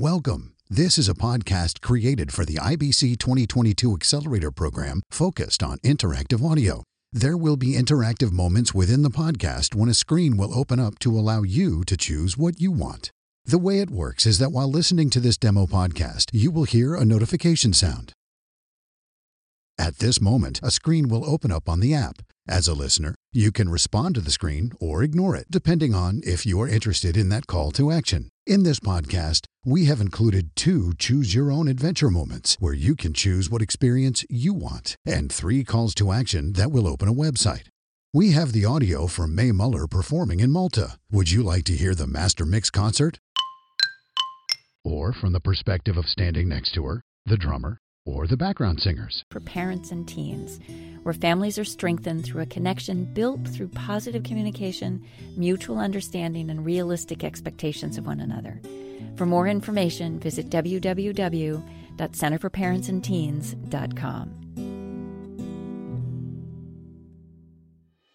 Welcome. This is a podcast created for the IBC 2022 Accelerator Program focused on interactive audio. There will be interactive moments within the podcast when a screen will open up to allow you to choose what you want. The way it works is that while listening to this demo podcast, you will hear a notification sound. At this moment, a screen will open up on the app. As a listener, you can respond to the screen or ignore it, depending on if you are interested in that call to action. In this podcast, we have included two choose your own adventure moments where you can choose what experience you want, and three calls to action that will open a website. We have the audio from Mae Muller performing in Malta. Would you like to hear the Master Mix concert? Or from the perspective of standing next to her, the drummer, or the background singers? for parents and teens, where families are strengthened through a connection built through positive communication, mutual understanding, and realistic expectations of one another. For more information, visit www.centerforparentsandteens.com.